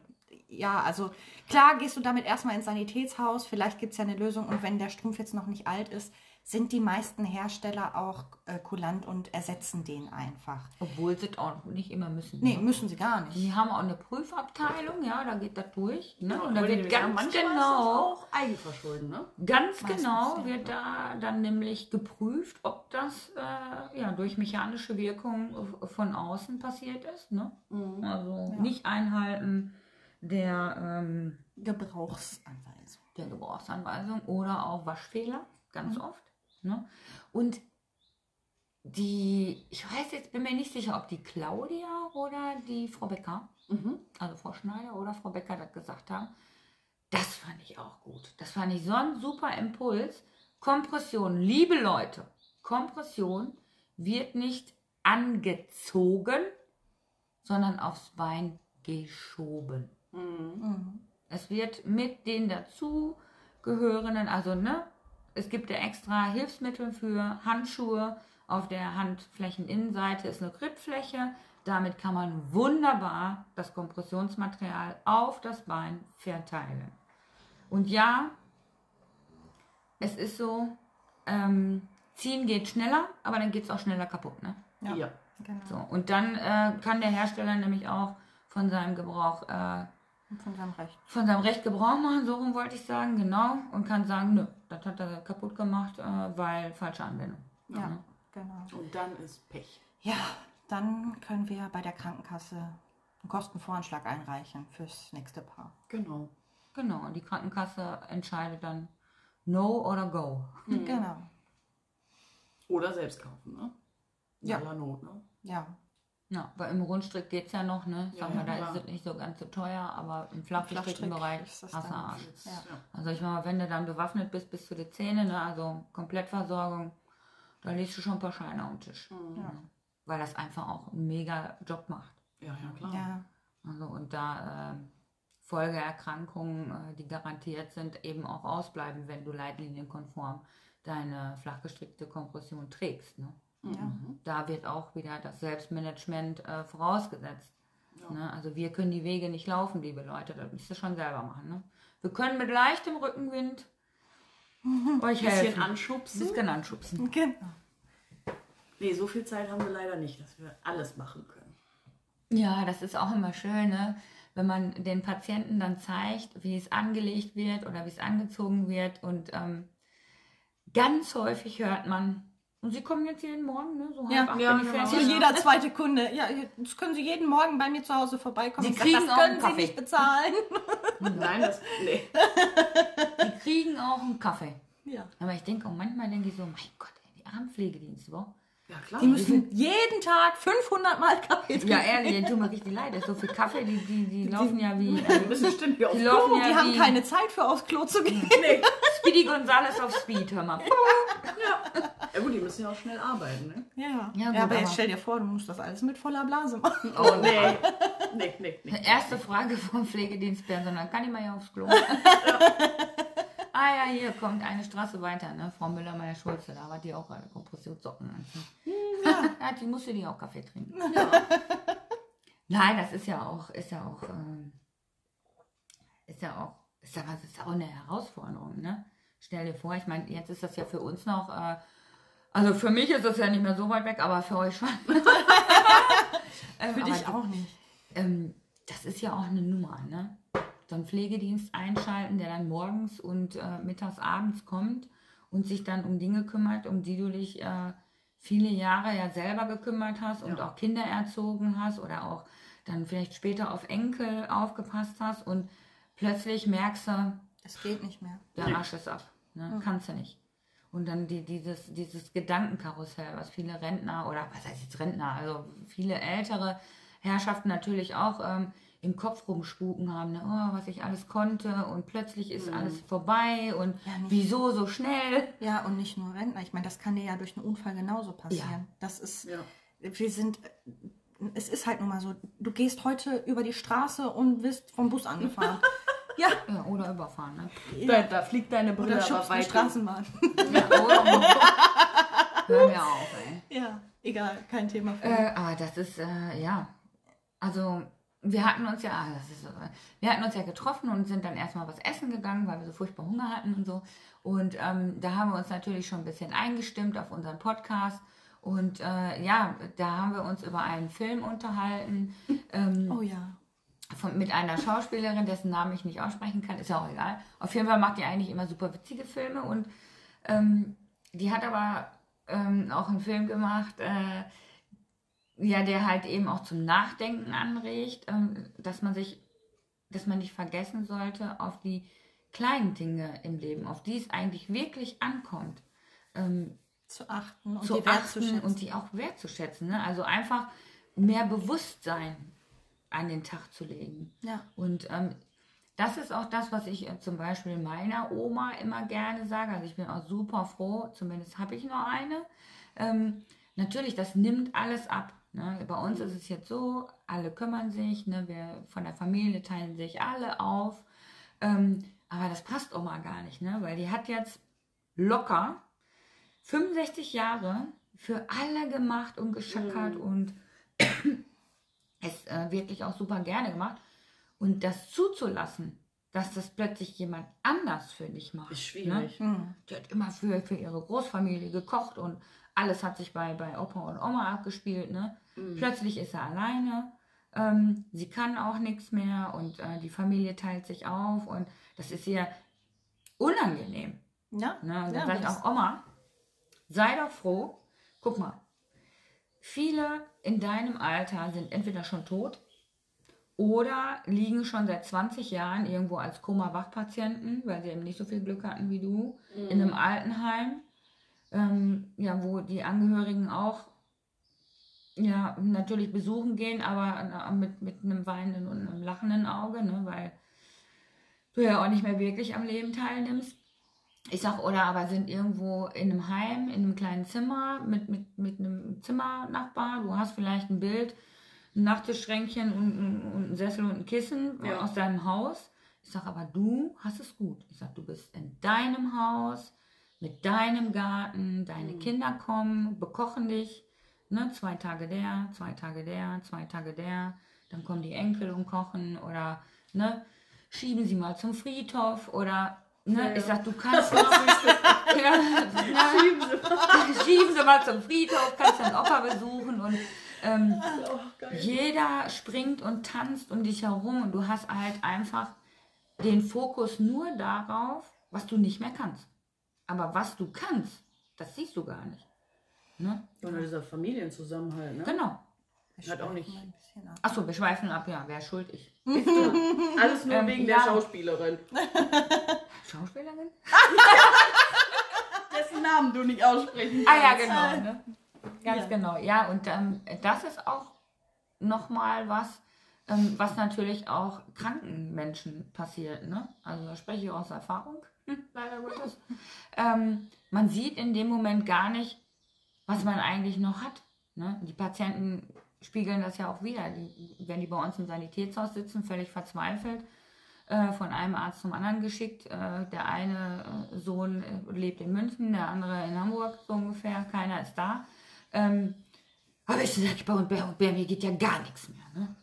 Ja, also klar gehst du damit erstmal ins Sanitätshaus, vielleicht gibt es ja eine Lösung und wenn der Strumpf jetzt noch nicht alt ist, sind die meisten Hersteller auch äh, kulant und ersetzen den einfach. Obwohl sie es auch nicht immer müssen. Nee, ne? müssen sie gar nicht. Die haben auch eine Prüfabteilung, ja, da geht das durch. Ne? Und da wird sagen, ganz manchmal ist das genau, auch Eigenverschulden, ne? ganz Meistens, genau ja. wird da dann nämlich geprüft, ob das äh, ja, durch mechanische Wirkung von außen passiert ist. Ne? Mhm. Also Ja. nicht einhalten der, ähm, Gebrauchsanweisung. der Gebrauchsanweisung oder auch Waschfehler, ganz oft. Ne? Und die, ich weiß jetzt, bin mir nicht sicher, ob die Claudia oder die Frau Becker, Mhm. also Frau Schneider oder Frau Becker das gesagt haben. Das fand ich auch gut. Das fand ich so ein super Impuls. Kompression, liebe Leute, Kompression wird nicht angezogen, sondern aufs Bein geschoben. Mhm. Es wird mit den dazugehörenden, also ne, es gibt ja extra Hilfsmittel für Handschuhe. Auf der Handflächeninnenseite ist eine Griffläche. Damit kann man wunderbar das Kompressionsmaterial auf das Bein verteilen. Und ja, es ist so, ähm, ziehen geht schneller, aber dann geht es auch schneller kaputt. Ne? Ja. Ja. Genau. So, und dann äh, kann der Hersteller nämlich auch von seinem Gebrauch äh, Von seinem Recht. von seinem Recht Gebrauch machen, so rum wollte ich sagen, genau, und kann sagen, nö, das hat er kaputt gemacht, äh, weil falsche Anwendung. Ja, Mhm. genau. Und dann ist Pech. Ja, dann können wir bei der Krankenkasse einen Kostenvoranschlag einreichen fürs nächste Paar. Genau. Genau, und die Krankenkasse entscheidet dann No oder Go. Genau. Oder selbst kaufen, ne? Ja. Aller Not, ne? Ja. Ja, weil im Rundstrick geht es ja noch, ne? Ja, Sag mal, ja, da klar. ist es nicht so ganz so teuer, aber im flachgestrickten Bereich ist das hast du Arsch. Ja. Also ich meine, wenn du dann bewaffnet bist bis zu den Zähnen, ne? also Komplettversorgung, da legst du schon ein paar Scheine auf den Tisch. Mhm. Ja. Weil das einfach auch einen mega Job macht. Ja, ja, klar. Ja. Also und da äh, Folgeerkrankungen, äh, die garantiert sind, eben auch ausbleiben, wenn du leitlinienkonform deine flachgestrickte Kompression trägst. Ne? Ja. Da wird auch wieder das Selbstmanagement äh, vorausgesetzt. Ne? Also wir können die Wege nicht laufen, liebe Leute, das müsst ihr schon selber machen. Ne? Wir können mit leichtem Rückenwind euch Bisschen helfen. anschubsen. Bisschen anschubsen. Genau. Nee, so viel Zeit haben wir leider nicht, dass wir alles machen können. Ja, das ist auch immer schön, ne? wenn man den Patienten dann zeigt, wie es angelegt wird oder wie es angezogen wird. Und ähm, ganz häufig hört man, und Sie kommen jetzt jeden Morgen, ne? so halb Ja, acht ja, genau. So jeder zweite Kunde. Ja, das können Sie jeden Morgen bei mir zu Hause vorbeikommen. Sie kriegen das auch einen können Sie Kaffee. nicht bezahlen. Nein, das. Nee. Die kriegen auch einen Kaffee. Ja. Aber ich denke auch manchmal denke ich so, mein Gott, ey, die Armpflegedienste, wo? Ja, klar. Die müssen jeden Tag 500 Mal Kaffee trinken. Ja, ehrlich, denen tut mir richtig leid. Das ist so viel Kaffee, die, die, die laufen ja wie. Die müssen ständig auf Die die laufen ja Die haben wie keine Zeit für aufs Klo zu gehen. nee. Speedy Gonzales auf Speed, hör mal. Ja gut, die müssen ja auch schnell arbeiten, ne? Ja, Ja, gut, aber jetzt stell dir vor, du musst das alles mit voller Blase machen. Oh nee. nee, nee, nee. Erste Frage vom Pflegedienstpersonal. Kann ich mal hier aufs Klo? ah ja, hier kommt eine Straße weiter, ne? Frau Müller-Meyer-Schulze, da war die auch alle Kompressionssocken an. Ja. die musste die auch Kaffee trinken. Nein, das ist ja auch, ist ja auch, ähm, ist ja auch, ist ja, das ist auch eine Herausforderung, ne? Stell dir vor, ich meine, jetzt ist das ja für uns noch, äh, also für mich ist das ja nicht mehr so weit weg, aber für euch schon. Ähm, Für dich auch nicht. ähm, das ist ja auch eine Nummer, ne? So einen Pflegedienst einschalten, der dann morgens und äh, mittags, abends kommt und sich dann um Dinge kümmert, um die du dich äh, viele Jahre ja selber gekümmert hast und Ja. auch Kinder erzogen hast oder auch dann vielleicht später auf Enkel aufgepasst hast und plötzlich merkst du, Das geht nicht mehr. der Nee. Arsch ist ab. Ne? Kannst du nicht. Und dann die, dieses, dieses Gedankenkarussell, was viele Rentner oder was heißt jetzt Rentner, also viele ältere Herrschaften natürlich auch ähm, im Kopf rumspuken haben, ne? oh, was ich alles konnte und plötzlich ist alles vorbei und Ja, wieso so schnell? Ja, und nicht nur Rentner. Ich meine, das kann dir ja durch einen Unfall genauso passieren. Ja. Das ist, Ja. wir sind, es ist halt nun mal so, du gehst heute über die Straße und wirst vom Bus angefahren. ja, Ja, oder überfahren. Ne? Da, da fliegt deine Brille oder aber weit. Straßenbahn. Ja, oder, hör mir auf, ey. ja, egal, kein Thema für Äh, aber das ist, äh, ja, also wir hatten uns ja, das ist, wir hatten uns ja getroffen und sind dann erstmal was essen gegangen, weil wir so furchtbar Hunger hatten und so. Und ähm, da haben wir uns natürlich schon ein bisschen eingestimmt auf unseren Podcast. Und äh, ja, da haben wir uns über einen Film unterhalten ähm, Oh ja. von, mit einer Schauspielerin, dessen Namen ich nicht aussprechen kann, ist ja auch egal. Auf jeden Fall macht die eigentlich immer super witzige Filme und ähm, die hat aber ähm, auch einen Film gemacht, äh, ja, der halt eben auch zum Nachdenken anregt, ähm, dass man sich, dass man nicht vergessen sollte auf die kleinen Dinge im Leben, auf die es eigentlich wirklich ankommt. Ähm, Zu achten und zu die achten und die auch wertzuschätzen. Ne? Also einfach mehr Bewusstsein an den Tag zu legen. ja. Und ähm, das ist auch das, was ich äh, zum Beispiel meiner Oma immer gerne sage. Also ich bin auch super froh, zumindest habe ich noch eine. Ähm, natürlich, das nimmt alles ab. Ne? Bei uns ist es jetzt so, alle kümmern sich, ne? wir von der Familie teilen sich alle auf. Ähm, aber das passt Oma gar nicht, ne? weil die hat jetzt locker 65 Jahre für alle gemacht und geschackert und es äh, wirklich auch super gerne gemacht. Und das zuzulassen, dass das plötzlich jemand anders für dich macht. Ist schwierig. Ne? Die hat immer für, für ihre Großfamilie gekocht und alles hat sich bei, bei Opa und Oma abgespielt. Ne? Plötzlich ist er alleine. Ähm, sie kann auch nichts mehr und äh, die Familie teilt sich auf und das ist ihr unangenehm. Ja, Ne? Und dann ja, sage ich auch, Oma, sei doch froh. Guck mal, viele in deinem Alter sind entweder schon tot oder liegen schon seit 20 Jahren irgendwo als Koma-Wachpatienten, weil sie eben nicht so viel Glück hatten wie du, in einem Altenheim, ähm, ja, wo die Angehörigen auch ja, natürlich besuchen gehen, aber äh, mit, mit einem weinenden und einem lachenden Auge, ne, weil du ja auch nicht mehr wirklich am Leben teilnimmst. Ich sag, oder aber sind irgendwo in einem Heim, in einem kleinen Zimmer mit, mit, mit einem Zimmernachbar. Du hast vielleicht ein Bild, ein Nachttischschränkchen und, und, und ein Sessel und ein Kissen Ja. aus deinem Haus. Ich sag, aber du hast es gut. Ich sag, du bist in deinem Haus, mit deinem Garten, deine Kinder kommen, bekochen dich. Ne? Zwei Tage der, zwei Tage der, zwei Tage der. Dann kommen die Enkel und kochen oder ne? schieben sie mal zum Friedhof oder ne? ich sag, du kannst noch, ja, na, Schieben Sie schieben sie mal zum Friedhof, kannst deinen Opa besuchen und ähm, Oh, jeder springt und tanzt um dich herum und du hast halt einfach den Fokus nur darauf, was du nicht mehr kannst. Aber was du kannst, das siehst du gar nicht. Ne? Und dieser Familienzusammenhalt, ne? Genau. Hat auch nicht. Achso, wir schweifen ab, ja, wer ist schuld? Ich. Alles nur Ähm, wegen ja. der Schauspielerin. Schauspielerin? Dessen Namen du nicht aussprechen Ah ja, kannst. genau. Ne? Ganz Ja. genau, ja. Und ähm, das ist auch nochmal was, ähm, was natürlich auch kranken Menschen passiert. Ne? Also da spreche ich aus Erfahrung, leider Gottes. Ähm, man sieht in dem Moment gar nicht, was man eigentlich noch hat. Ne? Die Patienten spiegeln das ja auch wieder. Die, wenn die bei uns im Sanitätshaus sitzen, völlig verzweifelt, äh, von einem Arzt zum anderen geschickt. Äh, der eine äh, Sohn äh, lebt in München, der andere in Hamburg, so ungefähr. Keiner ist da. Ähm, aber ich sage, bei, bei, bei mir geht ja gar nichts mehr. Ne?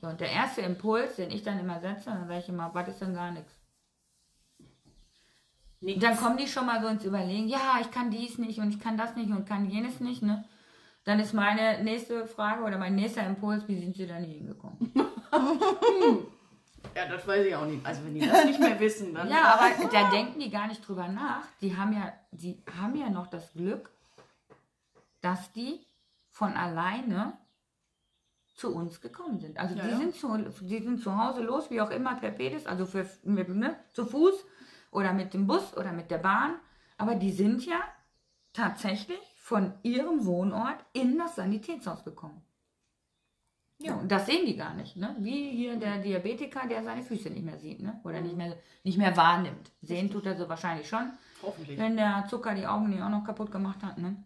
So, und der erste Impuls, den ich dann immer setze, dann sage ich immer, was ist denn gar nichts? Und dann kommen die schon mal so ins Überlegen, ja, ich kann dies nicht und ich kann das nicht und kann jenes nicht, ne? Dann ist meine nächste Frage oder mein nächster Impuls, wie sind sie da nie hingekommen? Ja, das weiß ich auch nicht. Also wenn die das nicht mehr wissen, dann. Ja, aber da denken die gar nicht drüber nach. Die haben ja, die haben ja noch das Glück, dass die von alleine zu uns gekommen sind. Also Ja, die, ja. Sind zu, die sind zu Hause los, wie auch immer per Pedis, also für, mit, ne, zu Fuß oder mit dem Bus oder mit der Bahn. Aber die sind ja tatsächlich von ihrem Wohnort in das Sanitätshaus gekommen. Ja, und das sehen die gar nicht, ne? Wie hier der Diabetiker, der seine Füße nicht mehr sieht, ne? Oder nicht mehr, nicht mehr wahrnimmt. Sehen tut er so wahrscheinlich schon, Hoffentlich. wenn der Zucker die Augen nicht auch noch kaputt gemacht hat, ne?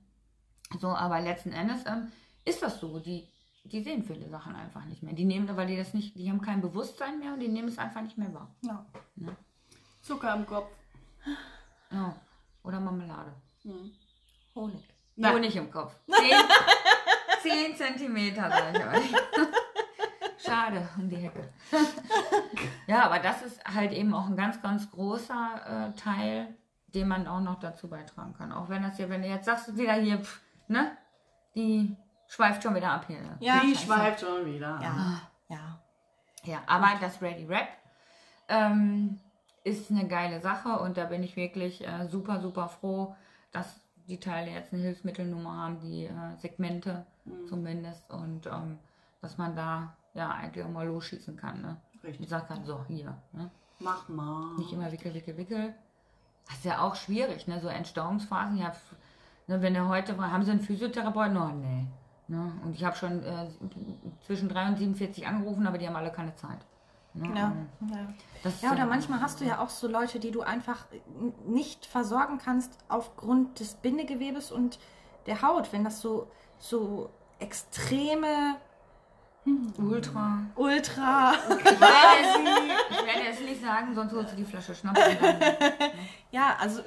So, aber letzten Endes ähm, ist das so. Die, die sehen viele Sachen einfach nicht mehr. Die nehmen, weil die das nicht, die haben kein Bewusstsein mehr und die nehmen es einfach nicht mehr wahr. Ja. Zucker im Kopf. Ja. Oder Marmelade. Honig. Na. Honig im Kopf. Zehn, zehn Zentimeter, sag ich euch. Schade um die Hecke. ja, aber das ist halt eben auch ein ganz, ganz großer äh, Teil, den man auch noch dazu beitragen kann. Auch wenn das hier, wenn du jetzt sagst, wieder hier, pff, ne? Die schweift schon wieder ab hier. ne? Ja. Die schweift schon wieder. Ja. Ja. Ja, aber das Ready Rap ähm, ist eine geile Sache und da bin ich wirklich äh, super, super froh, dass die Teile jetzt eine Hilfsmittelnummer haben, die äh, Segmente zumindest und ähm, dass man da ja eigentlich auch mal losschießen kann. Ne? Richtig. Und sagt kann, so hier, ne? Mach mal. nicht immer wickel, wickel, wickel. Das ist ja auch schwierig, ne? so Entstauungsphasen. Ja, f- ne, wenn er heute war, haben sie einen Physiotherapeuten? Oh, nee. Ne? Und ich habe schon äh, zwischen 3 und 47 angerufen, aber die haben alle keine Zeit. Ne? Ja. Ähm, Ja. Ja, oder ja- manchmal hast du ja auch so Leute, die du einfach nicht versorgen kannst aufgrund des Bindegewebes und der Haut, wenn das so, so extreme, Ultra. ultra, Ich werde, es, ich werde es nicht sagen, sonst holst du die Flasche Schnaps. dann- ja, also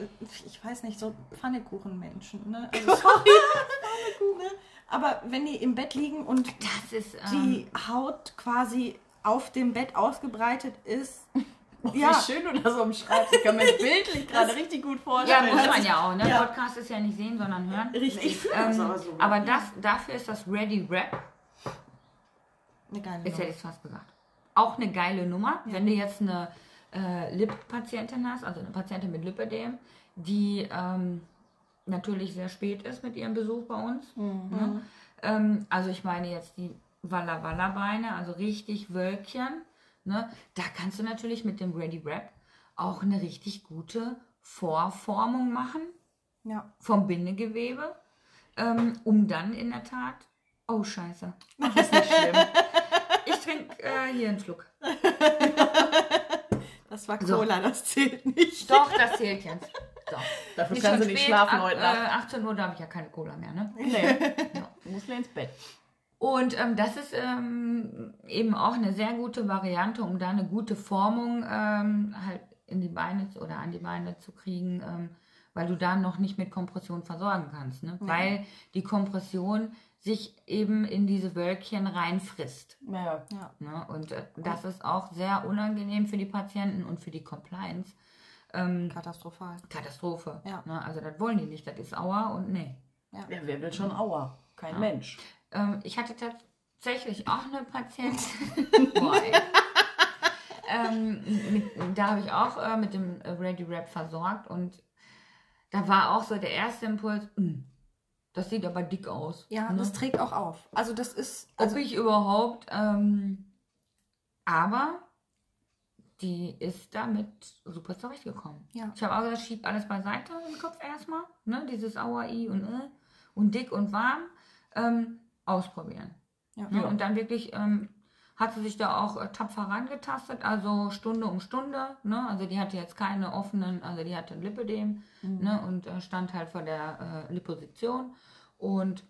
ich weiß nicht, so Pfannekuchenmenschen, ne? Also sorry, ne? aber wenn die im Bett liegen und ist. Ähm, die Haut quasi auf dem Bett ausgebreitet ist, Wie ja, schön du das umschreibst. Ich kann mir das bildlich gerade richtig gut ja, vorstellen. muss man ja auch. Ne? Ja. Podcast ist ja nicht sehen, sondern hören. richtig, Ich fühle das Ähm, aber so. aber das, dafür ist das Ready Rap eine geile Jetzt hätte Nummer. ich es fast gesagt. Auch eine geile Nummer. Wenn du jetzt eine äh, Lip-Patientin hast, also eine Patientin mit Lipödem, die ähm, natürlich sehr spät ist mit ihrem Besuch bei uns. Ne? Ähm, also ich meine jetzt die Walla Walla Beine, also richtig Wölkchen. Ne? Da kannst du natürlich mit dem Ready Wrap auch eine richtig gute Vorformung machen Ja, vom Bindegewebe, ähm, um dann in der Tat. Oh Scheiße. ist nicht schlimm. Ich trinke äh, hier einen Schluck. das war So. Cola, das zählt nicht. Doch, das zählt jetzt. So. Dafür Ist kann schon sie nicht spät, schlafen ab, heute äh, Nacht. 18 Uhr darf ich ja keine Cola mehr, ne? Nee. Du musst ins Bett. Und ähm, das ist ähm, eben auch eine sehr gute Variante, um da eine gute Formung ähm, halt in die Beine oder an die Beine zu kriegen, ähm, weil du da noch nicht mit Kompression versorgen kannst, ne? Weil die Kompression sich eben in diese Wölkchen reinfrisst. Ja, Ja. Ne? Und äh, das ist auch sehr unangenehm für die Patienten und für die Compliance. Ähm, Katastrophal. Katastrophe. Ja. Ne? Also das wollen die nicht, das ist Aua und nee. ja wer will schon Aua? Kein Mensch. Ähm, ich hatte tatsächlich auch eine Patientin. Boah, ähm, mit, da habe ich auch äh, mit dem Ready Rap versorgt und da war auch so der erste Impuls, "Hm, das sieht aber dick aus. Ja, ne? das trägt auch auf. Also das ist, Ob also ich überhaupt, ähm, aber die ist damit super zurechtgekommen. Ja. Ich habe auch gesagt, schieb alles beiseite im Kopf erstmal, ne? dieses Aua, I und äh, und dick und warm. Ähm, ausprobieren. Ja. Ja, und dann wirklich ähm, hat sie sich da auch äh, tapfer rangetastet, also Stunde um Stunde. Ne? Also die hatte jetzt keine offenen, also die hatte ein Lipödem ne? und äh, stand halt vor der äh, Liposition und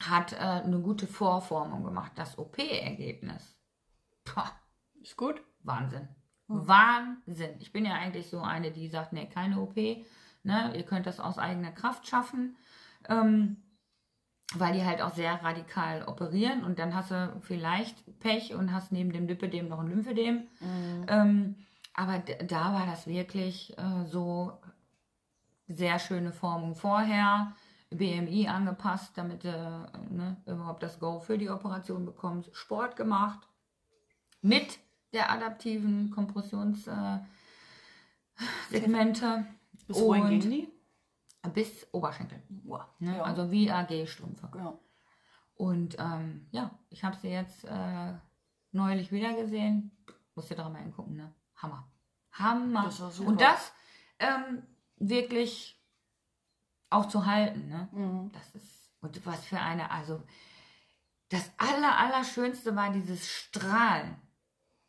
hat äh, eine gute Vorformung gemacht. Das OP-Ergebnis, Ist gut. Wahnsinn. Wahnsinn. Ich bin ja eigentlich so eine, die sagt, nee, keine OP. Ne? Ihr könnt das aus eigener Kraft schaffen. Ähm, weil die halt auch sehr radikal operieren und dann hast du vielleicht Pech und hast neben dem Lipödem noch ein Lymphödem. Ähm, aber da war das wirklich äh, so sehr schöne Formung vorher, BMI angepasst, damit du ne, überhaupt das Go für die Operation bekommst, Sport gemacht mit der adaptiven Kompressionssegmente äh, Segmente Bis wohin gehen die? Bis Oberschenkel. Wow. Ne? Ja. Also wie AG-Strümpfe. ja. Und ähm, ja, ich habe sie jetzt äh, neulich wieder gesehen. Musst dir da mal hingucken, ne? Hammer. Hammer. Das. Und das ähm, wirklich auch zu halten, ne? Mhm. Das ist, und was für eine, also das aller, allerschönste war dieses Strahlen.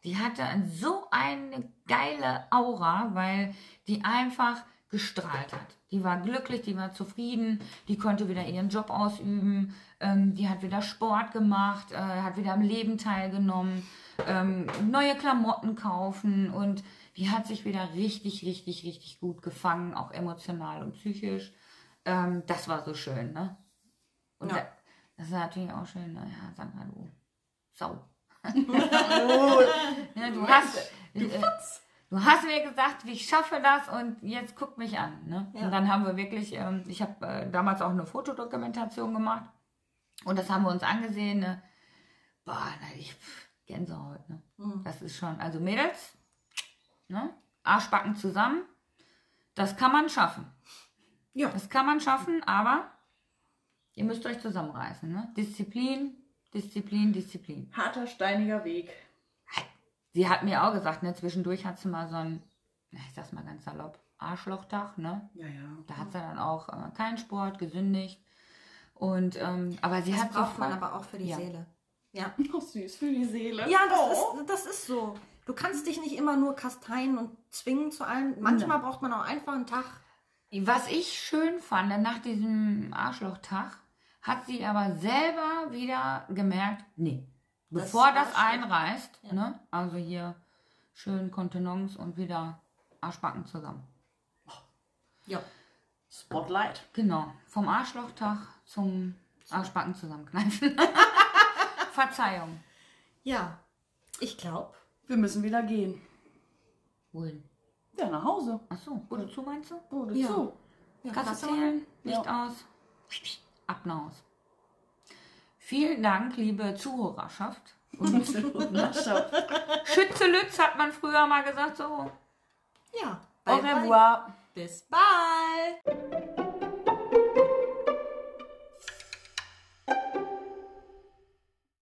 Die hatte so eine geile Aura, weil die einfach gestrahlt hat. Die war glücklich, die war zufrieden, die konnte wieder ihren Job ausüben, ähm, die hat wieder Sport gemacht, äh, hat wieder am Leben teilgenommen, ähm, neue Klamotten kaufen und die hat sich wieder richtig, richtig, richtig gut gefangen, auch emotional und psychisch. Ähm, das war so schön, ne? Und Ja. da, das ist natürlich auch schön, naja, Sandra, du Sau. ja, du, hast, äh, du hast mir gesagt, ich schaffe das und jetzt guck mich an. Ne? Ja. Und dann haben wir wirklich, ähm, ich habe äh, damals auch eine Fotodokumentation gemacht und das haben wir uns angesehen. Ne? Boah, na, ich, pff, Gänsehaut. Ne? Mhm. Das ist schon, also Mädels, ne? Arschbacken zusammen, das kann man schaffen. Ja. Das kann man schaffen, aber ihr müsst euch zusammenreißen. Ne? Disziplin, Disziplin, Disziplin. Harter, steiniger Weg. Sie hat mir auch gesagt, ne, zwischendurch hat sie mal so ein, na, ich sag's mal ganz salopp, Arschlochtag, ne? Ja, ja. Da hat sie dann auch äh, keinen Sport, gesündigt. Und, ähm, aber sie Das hat braucht man sofort- aber auch für die Ja. Seele. Ja. Oh, süß für die Seele. Ja, das, oh. ist, das ist so. Du kannst dich nicht immer nur kasteien und zwingen zu allem. Manchmal braucht man auch einfach einen Tag. Was ich schön fand, nach diesem Arschlochtag, hat sie aber selber wieder gemerkt, nee, bevor das schön. einreißt, Ja. ne, also hier schön Kontenance und wieder Arschbacken zusammen. Ja. Spotlight. Genau, vom Arschlochtag zum Arschbacken zusammenkneifen. Verzeihung. Ja. Ich glaube. Wir müssen wieder gehen. Wohin? Ja, nach Hause. Achso, du zu meinst du? Wurde Ja. zu. Ja, Kasse zählen, Licht Ja. aus, ab nach Haus. Vielen Dank, liebe Zuhörerschaft. Und Schütze Lütz hat man früher mal gesagt, so. Ja. Au Bye, bye. revoir. Bis bald.